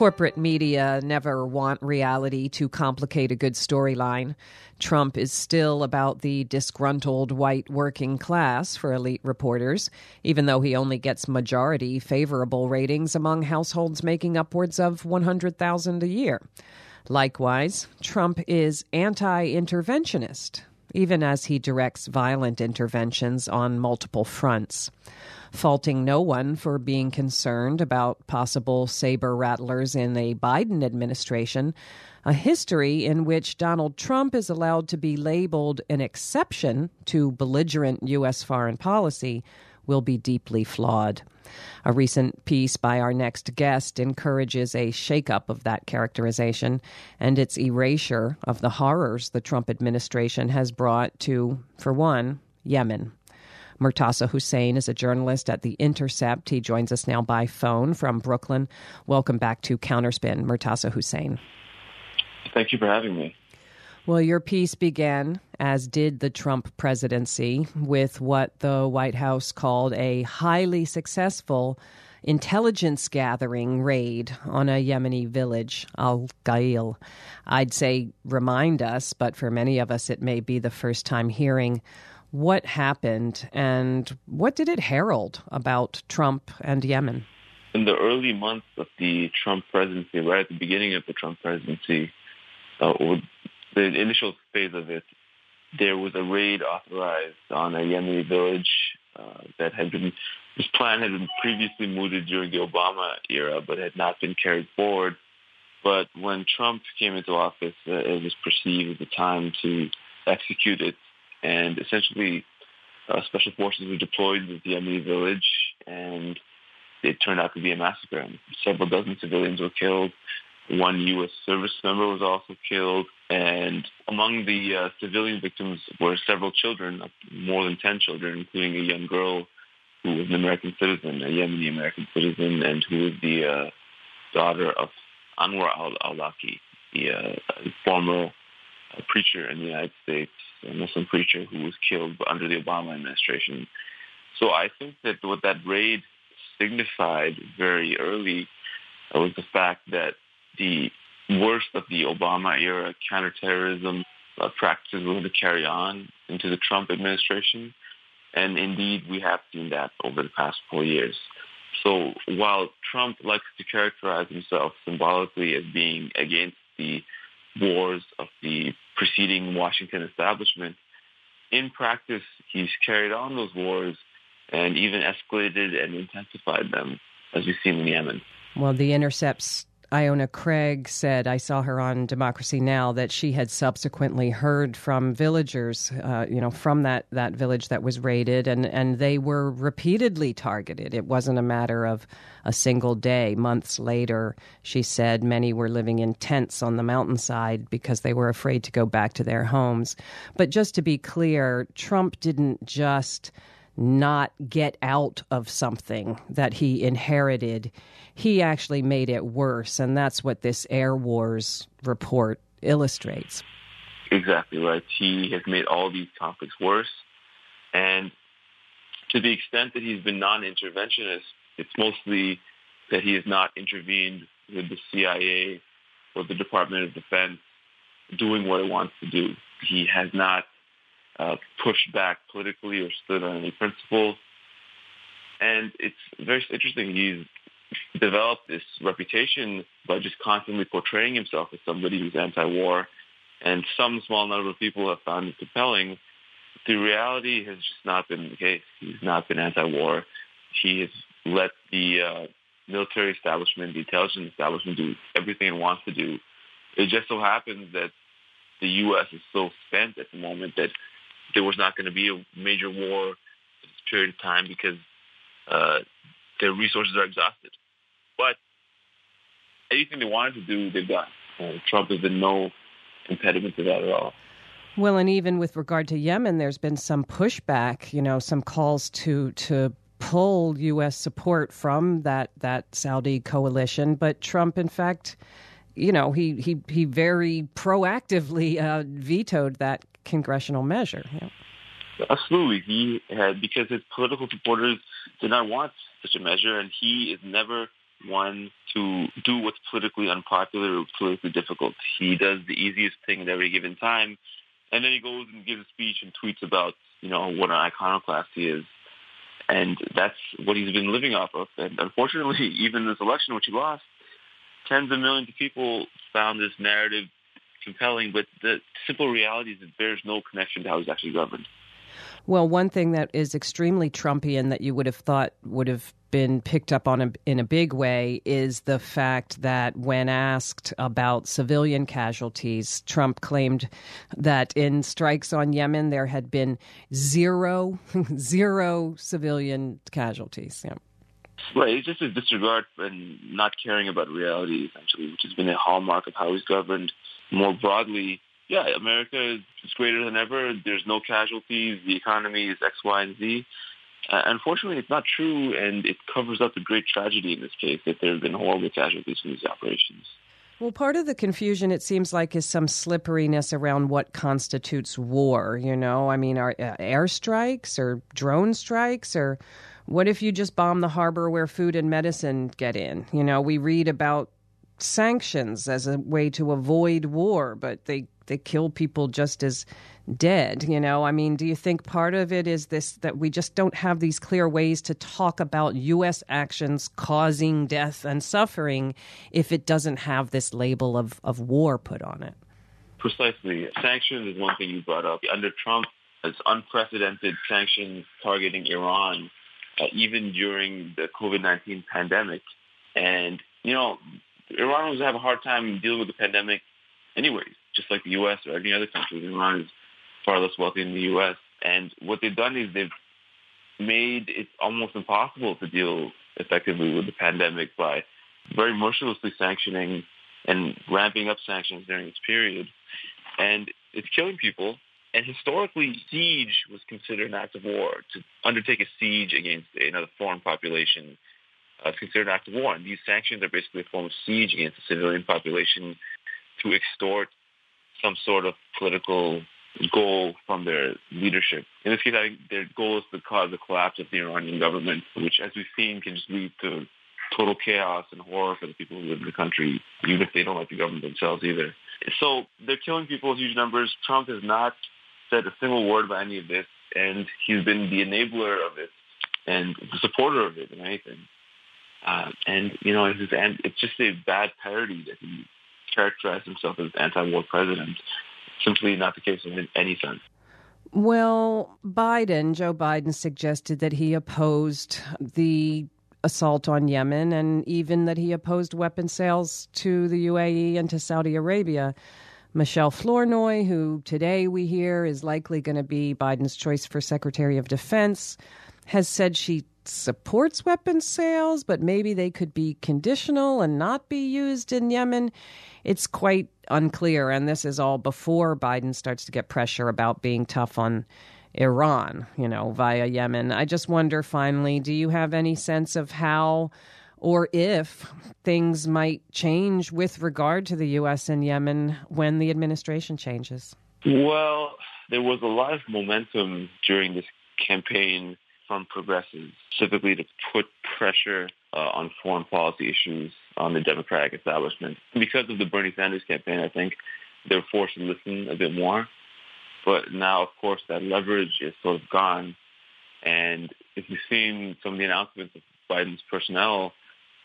Corporate media never want reality to complicate a good storyline. Trump is still about the disgruntled white working class for elite reporters, even though he only gets majority favorable ratings among households making upwards of 100,000 a year. Likewise, Trump is anti-interventionist, even as he directs violent interventions on multiple fronts faulting no one for being concerned about possible saber rattlers in a Biden administration, a history in which Donald Trump is allowed to be labeled an exception to belligerent U.S. foreign policy will be deeply flawed. A recent piece by our next guest encourages a shakeup of that characterization and its erasure of the horrors the Trump administration has brought to, for one, Yemen. Murtaza Hussain is a journalist at The Intercept. He joins us now by phone from Brooklyn. Welcome back to Counterspin, Murtaza Hussain. Thank you for having me. Well, your piece began, as did the Trump presidency, with what the White House called a highly successful intelligence gathering raid on a Yemeni village, Al Ghayil. I'd say remind us, but for many of us, it may be the first time hearing what happened and what did it herald about Trump and Yemen? In the early months of the Trump presidency, right at the beginning of the Trump presidency, uh, the initial phase of it, there was a raid authorized on a Yemeni village uh, that had been, this plan had been previously mooted during the Obama era, but had not been carried forward. But when Trump came into office, uh, it was perceived at the time to execute it and essentially uh, special forces were deployed to the Yemeni village, and it turned out to be a massacre. Several dozen civilians were killed. One U.S. service member was also killed, and among the uh, civilian victims were several children, more than 10 children, including a young girl who was an American citizen, a Yemeni American citizen, and who was the uh, daughter of Anwar al-Awlaki, the uh, former uh, preacher in the United States a Muslim preacher who was killed under the Obama administration. So I think that what that raid signified very early was the fact that the worst of the Obama era counterterrorism uh, practices were to carry on into the Trump administration. And indeed, we have seen that over the past four years. So while Trump likes to characterize himself symbolically as being against the wars of the preceding Washington establishment. In practice, he's carried on those wars and even escalated and intensified them, as we've seen in Yemen. Well, the Intercept's Iona Craig said, I saw her on Democracy Now!, that she had subsequently heard from villagers, uh, you know, from that, that village that was raided, and, and they were repeatedly targeted. It wasn't a matter of a single day. Months later, she said many were living in tents on the mountainside because they were afraid to go back to their homes. But just to be clear, Trump didn't just not get out of something that he inherited. He actually made it worse, and that's what this Airwars report illustrates. Exactly right. He has made all these conflicts worse, and to the extent that he's been non-interventionist, it's mostly that he has not intervened with the CIA or the Department of Defense doing what it wants to do. He has not uh, pushed back politically or stood on any principles. And it's very interesting. He's developed this reputation by just constantly portraying himself as somebody who's anti-war. And some small number of people have found it compelling. The reality has just not been the case. He's not been anti-war. He has let the uh, military establishment, the intelligence establishment do everything it wants to do. It just so happens that the U.S. is so spent at the moment that there was not going to be a major war period of time because uh, their resources are exhausted. But anything they wanted to do, they've done. Uh, Trump has been no impediment to that at all. Well, and even with regard to Yemen, there's been some pushback. You know, some calls to to pull U.S. support from that that Saudi coalition. But Trump, in fact, you know, he he he very proactively uh, vetoed that congressional measure. Yeah. Absolutely, he had because his political supporters did not want such a measure, and he is never one, to do what's politically unpopular or politically difficult. He does the easiest thing at every given time, and then he goes and gives a speech and tweets about, you know, what an iconoclast he is. And that's what he's been living off of. And unfortunately, even this election, which he lost, tens of millions of people found this narrative compelling, but the simple reality is it bears no connection to how he's actually governed. Well, one thing that is extremely Trumpian that you would have thought would have been picked up on a, in a big way is the fact that when asked about civilian casualties, Trump claimed that in strikes on Yemen there had been zero, zero civilian casualties. Yeah. Right, it's just a disregard and not caring about reality, essentially, which has been a hallmark of how he's governed more broadly yeah, America is greater than ever. There's no casualties. The economy is X, Y, and Z. Uh, unfortunately, it's not true, and it covers up the great tragedy in this case that there have been horrible casualties from these operations. Well, part of the confusion, it seems like, is some slipperiness around what constitutes war. You know, I mean, are uh, airstrikes or drone strikes or what if you just bomb the harbor where food and medicine get in? You know, we read about sanctions as a way to avoid war, but they they kill people just as dead you know? I mean do you think part of it is this that we just don't have these clear ways to talk about us actions causing death and suffering if it doesn't have this label of, of war put on it? Precisely. Sanctions is one thing you brought up. Under trump it's unprecedented sanctions targeting iran uh, even during the covid-19 pandemic and you know iran was have a hard time dealing with the pandemic anyways just like the U.S. or any other country. Iran is far less wealthy than the U.S. And what they've done is they've made it almost impossible to deal effectively with the pandemic by very mercilessly sanctioning and ramping up sanctions during this period. And it's killing people. And historically, siege was considered an act of war. To undertake a siege against another foreign population uh, is considered an act of war. And these sanctions are basically a form of siege against the civilian population to extort some sort of political goal from their leadership. In this case, I think their goal is to cause the collapse of the Iranian government, which, as we've seen, can just lead to total chaos and horror for the people who live in the country, even if they don't like the government themselves either. So they're killing people in huge numbers. Trump has not said a single word about any of this, and he's been the enabler of it and the supporter of it, and anything. Uh, and, you know, it's, it's just a bad parody that he characterized himself as anti-war president. Simply not the case in any sense. Well, Biden, Joe Biden, suggested that he opposed the assault on Yemen and even that he opposed weapon sales to the UAE and to Saudi Arabia. Michelle Flournoy, who today we hear is likely going to be Biden's choice for Secretary of Defense, has said she supports weapons sales, but maybe they could be conditional and not be used in Yemen. It's quite unclear, and this is all before Biden starts to get pressure about being tough on Iran, you know, via Yemen. I just wonder finally, do you have any sense of how or if things might change with regard to the U.S. and Yemen when the administration changes? Well, there was a lot of momentum during this campaign from progressives, specifically to put pressure uh, on foreign policy issues on the Democratic establishment. Because of the Bernie Sanders campaign, I think they're forced to listen a bit more. But now, of course, that leverage is sort of gone. And if you've seen some of the announcements of Biden's personnel,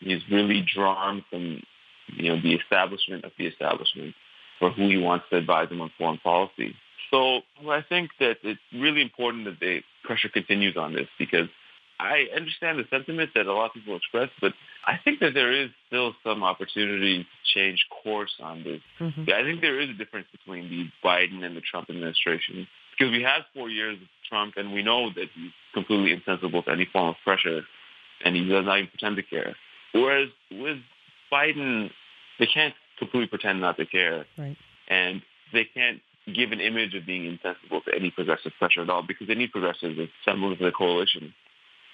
he's really drawn from you know the establishment of the establishment for who he wants to advise him on foreign policy. So I think that it's really important that the pressure continues on this because I understand the sentiment that a lot of people express, but I think that there is still some opportunity to change course on this. Mm-hmm. I think there is a difference between the Biden and the Trump administration because we had four years of Trump and we know that he's completely insensible to any form of pressure and he does not even pretend to care. Whereas with Biden, they can't completely pretend not to care. Right. And they can't give an image of being insensible to any progressive pressure at all because any progressives is semblance of the coalition.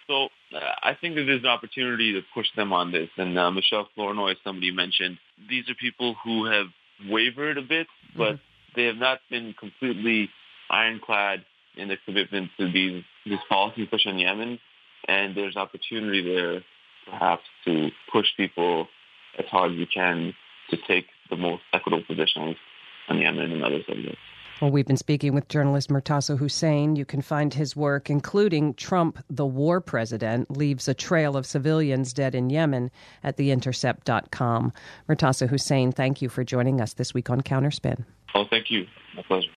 So uh, I think that there's an opportunity to push them on this. And uh, Michelle Flournoy, somebody mentioned, these are people who have wavered a bit, but mm-hmm. they have not been completely ironclad in their commitment to these, this policy push on Yemen. And there's opportunity there perhaps to push people as hard as we can to take the most equitable positions on Yemen and other subjects. Well, we've been speaking with journalist Murtaza Hussain. You can find his work, including Trump, the War President, Leaves a Trail of Civilians Dead in Yemen, at theintercept.com. Murtaza Hussain, thank you for joining us this week on Counterspin. Oh, thank you. My pleasure.